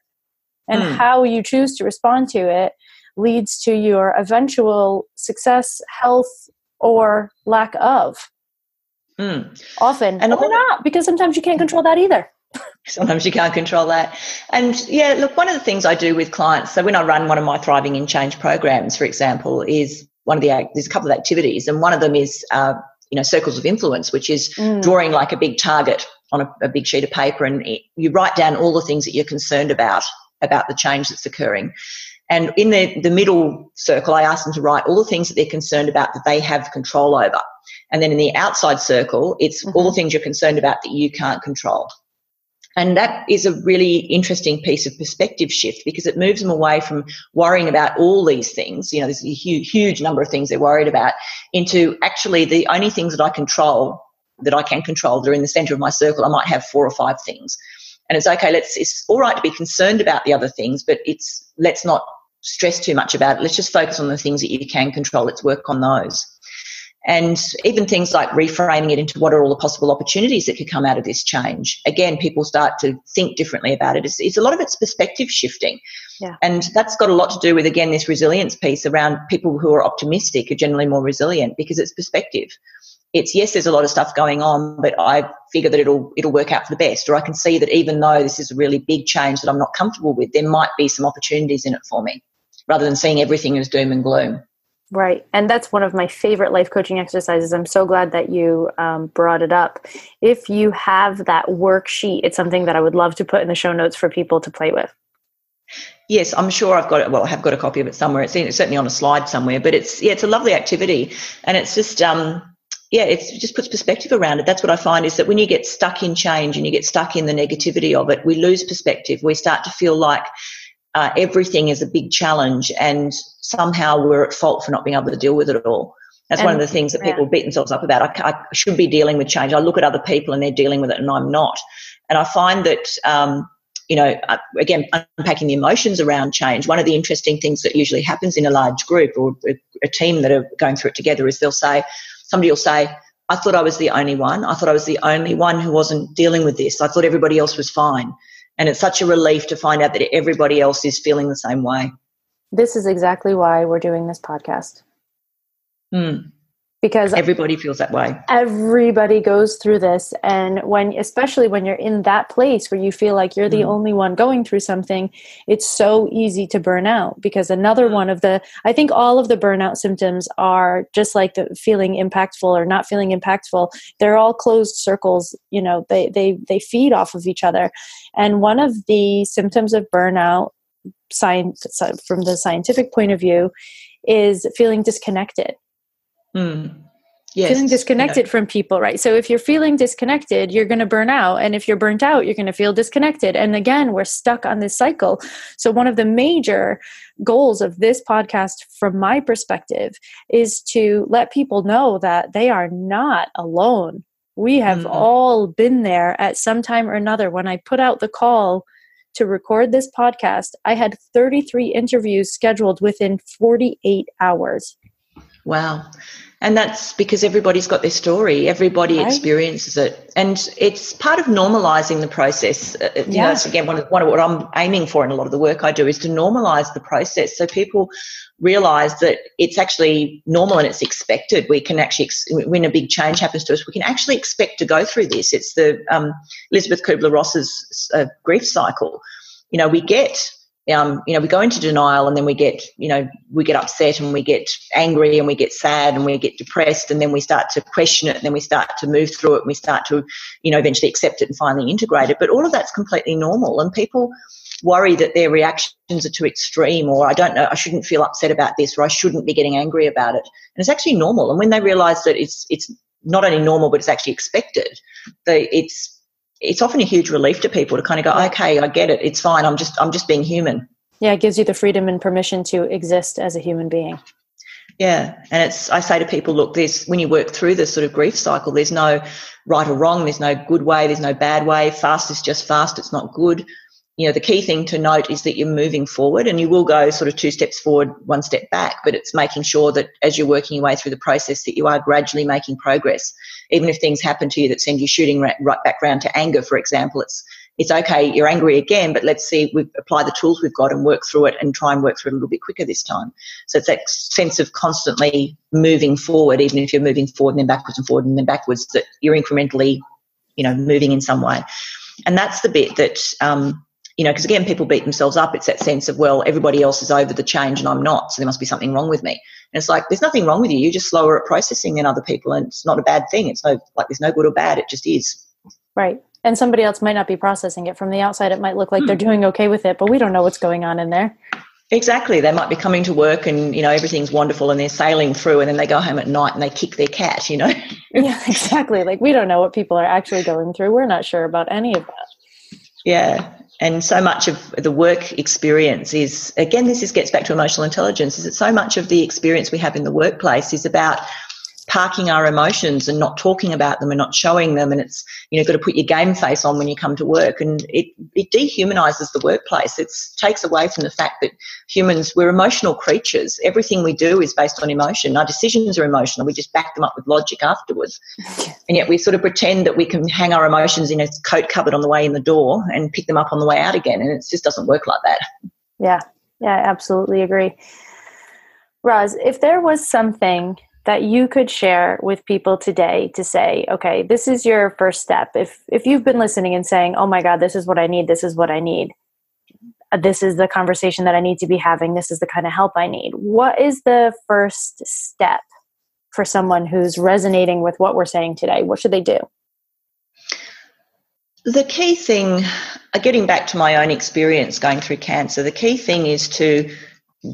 A: And mm. how you choose to respond to it leads to your eventual success, health, or lack of. Mm. Often, and or not, because sometimes you can't control that either.
B: Sometimes you can't control that. And yeah, look, one of the things I do with clients, so when I run one of my Thriving in Change programs, for example, is one of the there's a couple of activities, and one of them is uh, you know circles of influence, which is mm. drawing like a big target on a, a big sheet of paper, and it, you write down all the things that you're concerned about about the change that's occurring. And in the, the middle circle, I ask them to write all the things that they're concerned about that they have control over. And then in the outside circle, it's mm-hmm. all the things you're concerned about that you can't control. And that is a really interesting piece of perspective shift because it moves them away from worrying about all these things. You know, there's a huge, huge number of things they're worried about into actually the only things that I control that I can control that are in the center of my circle. I might have four or five things. And it's okay, let's it's all right to be concerned about the other things, but it's let's not stress too much about it. Let's just focus on the things that you can control. Let's work on those. And even things like reframing it into what are all the possible opportunities that could come out of this change. Again, people start to think differently about it. It's, it's a lot of it's perspective shifting.
A: Yeah.
B: And that's got a lot to do with, again, this resilience piece around people who are optimistic are generally more resilient because it's perspective. It's yes, there's a lot of stuff going on, but I figure that it'll it'll work out for the best. Or I can see that even though this is a really big change that I'm not comfortable with, there might be some opportunities in it for me, rather than seeing everything as doom and gloom.
A: Right. And that's one of my favorite life coaching exercises. I'm so glad that you um, brought it up. If you have that worksheet, it's something that I would love to put in the show notes for people to play with.
B: Yes, I'm sure I've got it. Well, I have got a copy of it somewhere. It's, in, it's certainly on a slide somewhere, but it's, yeah, it's a lovely activity. And it's just, um, yeah, it just puts perspective around it. That's what I find is that when you get stuck in change and you get stuck in the negativity of it, we lose perspective. We start to feel like uh, everything is a big challenge and somehow we're at fault for not being able to deal with it all. That's and, one of the things that people yeah. beat themselves up about. I, I, should be dealing with change. I look at other people and they're dealing with it and I'm not. And I find that, um, you know, uh, again, unpacking the emotions around change, one of the interesting things that usually happens in a large group or a, a team that are going through it together is they'll say, somebody will say, I thought I was the only one. I thought I was the only one who wasn't dealing with this. I thought everybody else was fine. And it's such a relief to find out that everybody else is feeling the same way.
A: This is exactly why we're doing this podcast.
B: Mm.
A: Because
B: everybody feels that way.
A: Everybody goes through this. And when, especially when you're in that place where you feel like you're the mm. only one going through something, it's so easy to burn out. Because another mm. one of the, I think all of the burnout symptoms are just like the feeling impactful or not feeling impactful. They're all closed circles. You know, they, they, they feed off of each other. And one of the symptoms of burnout, science, from the scientific point of view, is feeling disconnected.
B: Mm. Yes.
A: Feeling disconnected yeah. from people, right? So if you're feeling disconnected, you're going to burn out. And if you're burnt out, you're going to feel disconnected. And again, we're stuck on this cycle. So one of the major goals of this podcast, from my perspective, is to let people know that they are not alone we have mm-hmm. all been there at some time or another. When I put out the call to record this podcast, I had 33 interviews scheduled within 48 hours.
B: Wow. And that's because everybody's got their story. Everybody right. experiences it. And it's part of normalizing the process. Uh, uh, you yeah. know, again one of, one of what I'm aiming for in a lot of the work I do is to normalize the process so people realize that it's actually normal and it's expected. We can actually, when a big change happens to us, we can actually expect to go through this. It's the um, Elisabeth Kubler-Ross's uh, grief cycle. You know, we get um, you know, we go into denial and then we get, you know, we get upset and we get angry and we get sad and we get depressed and then we start to question it and then we start to move through it and we start to, you know, eventually accept it and finally integrate it. But all of that's completely normal and people worry that their reactions are too extreme or I don't know, I shouldn't feel upset about this or I shouldn't be getting angry about it. And it's actually normal. And when they realize that it's, it's not only normal, but it's actually expected, they, it's it's often a huge relief to people to kind of go, okay, I get it. It's fine. I'm just I'm just being human.
A: Yeah, it gives you the freedom and permission to exist as a human being.
B: Yeah, and it's I say to people, look, this when you work through this sort of grief cycle, there's no right or wrong, there's no good way, there's no bad way. Fast is just fast, it's not good you know, the key thing to note is that you're moving forward and you will go sort of two steps forward, one step back, but it's making sure that as you're working your way through the process that you are gradually making progress. Even if things happen to you that send you shooting right back round to anger, for example, it's, it's okay, you're angry again, but let's see, we apply the tools we've got and work through it and try and work through it a little bit quicker this time. So it's that sense of constantly moving forward, even if you're moving forward and then backwards and forward and then backwards, that you're incrementally, you know, moving in some way. And that's the bit that, um, you know, because again, people beat themselves up. It's that sense of, well, everybody else is over the change and I'm not, so there must be something wrong with me. And it's like, there's nothing wrong with you. You're just slower at processing than other people, and it's not a bad thing. It's no, like, there's no good or bad. It just is.
A: Right. And somebody else might not be processing it. From the outside, it might look like hmm. they're doing okay with it, but we don't know what's going on in there.
B: Exactly. They might be coming to work and, you know, everything's wonderful and they're sailing through and then they go home at night and they kick their cat, you know?
A: yeah, exactly. Like we don't know what people are actually going through. We're not sure about any of that.
B: Yeah and so much of the work experience is again this is gets back to emotional intelligence is that so much of the experience we have in the workplace is about parking our emotions and not talking about them and not showing them. And it's you know got to put your game face on when you come to work. And it it dehumanizes the workplace. It takes away from the fact that humans we're emotional creatures. Everything we do is based on emotion. Our decisions are emotional. We just back them up with logic afterwards. And yet we sort of pretend that we can hang our emotions in a coat cupboard on the way in the door and pick them up on the way out again. And it just doesn't work like that.
A: Yeah. Yeah i absolutely agree. Roz, if there was something that you could share with people today to say okay this is your first step. If if you've been listening and saying oh my god this is what i need this is what i need. This is the conversation that i need to be having this is the kind of help i need. What is the first step for someone who's resonating with what we're saying today? What should they do?
B: The key thing uh, getting back to my own experience going through cancer the key thing is to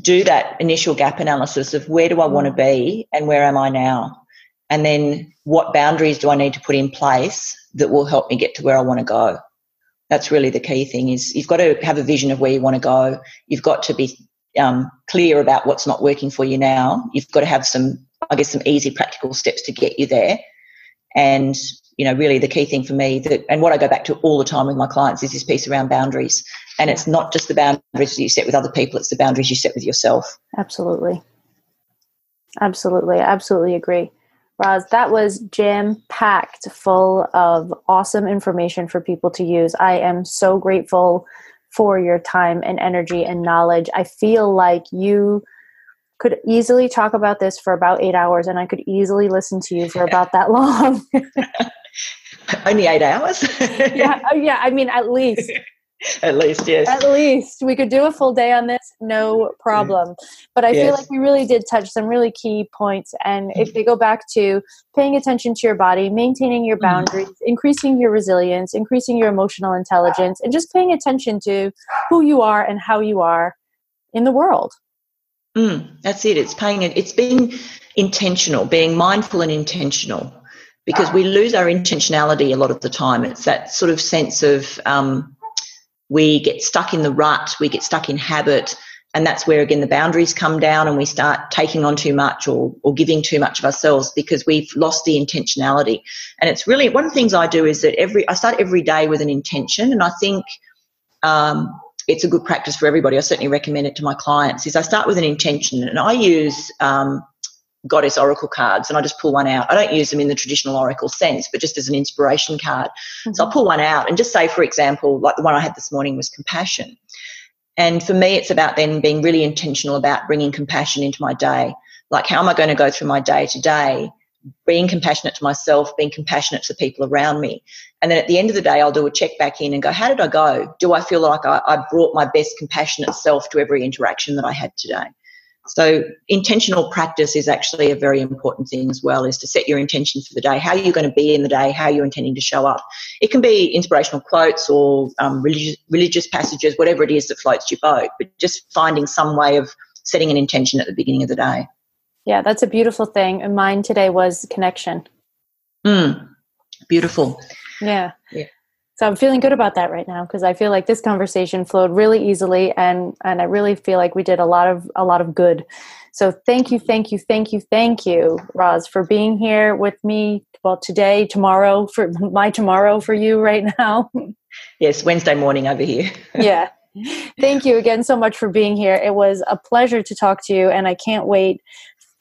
B: do that initial gap analysis of where do I want to be and where am I now? And then what boundaries do I need to put in place that will help me get to where I want to go? That's really the key thing is you've got to have a vision of where you want to go. You've got to be um, clear about what's not working for you now. You've got to have some, I guess, some easy practical steps to get you there. And you know, really the key thing for me that, and what I go back to all the time with my clients is this piece around boundaries. And it's not just the boundaries that you set with other people, it's the boundaries you set with yourself.
A: Absolutely. Absolutely. Absolutely agree. Roz, that was jam packed full of awesome information for people to use. I am so grateful for your time and energy and knowledge. I feel like you could easily talk about this for about eight hours and I could easily listen to you for about that long.
B: Only eight hours?
A: yeah, oh, yeah. I mean, at least.
B: at least, yes.
A: At least we could do a full day on this, no problem. But I yes. feel like we really did touch some really key points. And if they go back to paying attention to your body, maintaining your mm-hmm. boundaries, mm. increasing your resilience, increasing your emotional intelligence, and just paying attention to who you are and how you are in the world.
B: Mm, that's it. It's paying it. It's being intentional, being mindful and intentional because we lose our intentionality a lot of the time. It's that sort of sense of um, we get stuck in the rut, we get stuck in habit, and that's where again the boundaries come down and we start taking on too much or, or giving too much of ourselves because we've lost the intentionality. And it's really one of the things I do is that every I start every day with an intention, and I think. Um, it's a good practice for everybody. I certainly recommend it to my clients. Is I start with an intention, and I use um, goddess oracle cards and I just pull one out. I don't use them in the traditional oracle sense, but just as an inspiration card. Mm-hmm. So I'll pull one out and just say, for example, like the one I had this morning was compassion. And for me, it's about then being really intentional about bringing compassion into my day. Like, how am I going to go through my day today? Being compassionate to myself, being compassionate to the people around me. And then at the end of the day, I'll do a check back in and go, how did I go? Do I feel like I, I brought my best compassionate self to every interaction that I had today? So intentional practice is actually a very important thing as well, is to set your intention for the day, how are you're going to be in the day, how are you're intending to show up. It can be inspirational quotes or um, religious, religious passages, whatever it is that floats your boat, but just finding some way of setting an intention at the beginning of the day.
A: Yeah, that's a beautiful thing. And mine today was connection.
B: Mm, beautiful.
A: Yeah. Yeah. So I'm feeling good about that right now because I feel like this conversation flowed really easily and and I really feel like we did a lot of a lot of good. So thank you, thank you, thank you, thank you, Roz, for being here with me. Well, today, tomorrow, for my tomorrow for you right now.
B: Yes, Wednesday morning over here.
A: yeah. Thank you again so much for being here. It was a pleasure to talk to you, and I can't wait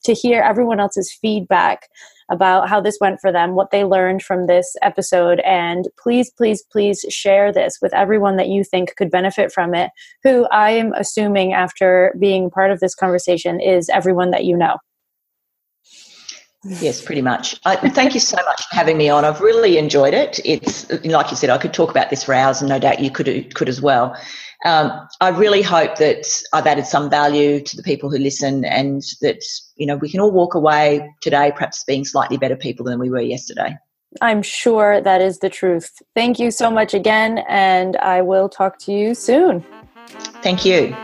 A: to hear everyone else's feedback about how this went for them, what they learned from this episode. And please, please, please share this with everyone that you think could benefit from it, who I am assuming after being part of this conversation is everyone that you know.
B: Yes, pretty much. I, thank you so much for having me on. I've really enjoyed it. It's like you said, I could talk about this for hours, and no doubt you could could as well. Um, I really hope that I've added some value to the people who listen, and that you know we can all walk away today, perhaps being slightly better people than we were yesterday.
A: I'm sure that is the truth. Thank you so much again, and I will talk to you soon.
B: Thank you.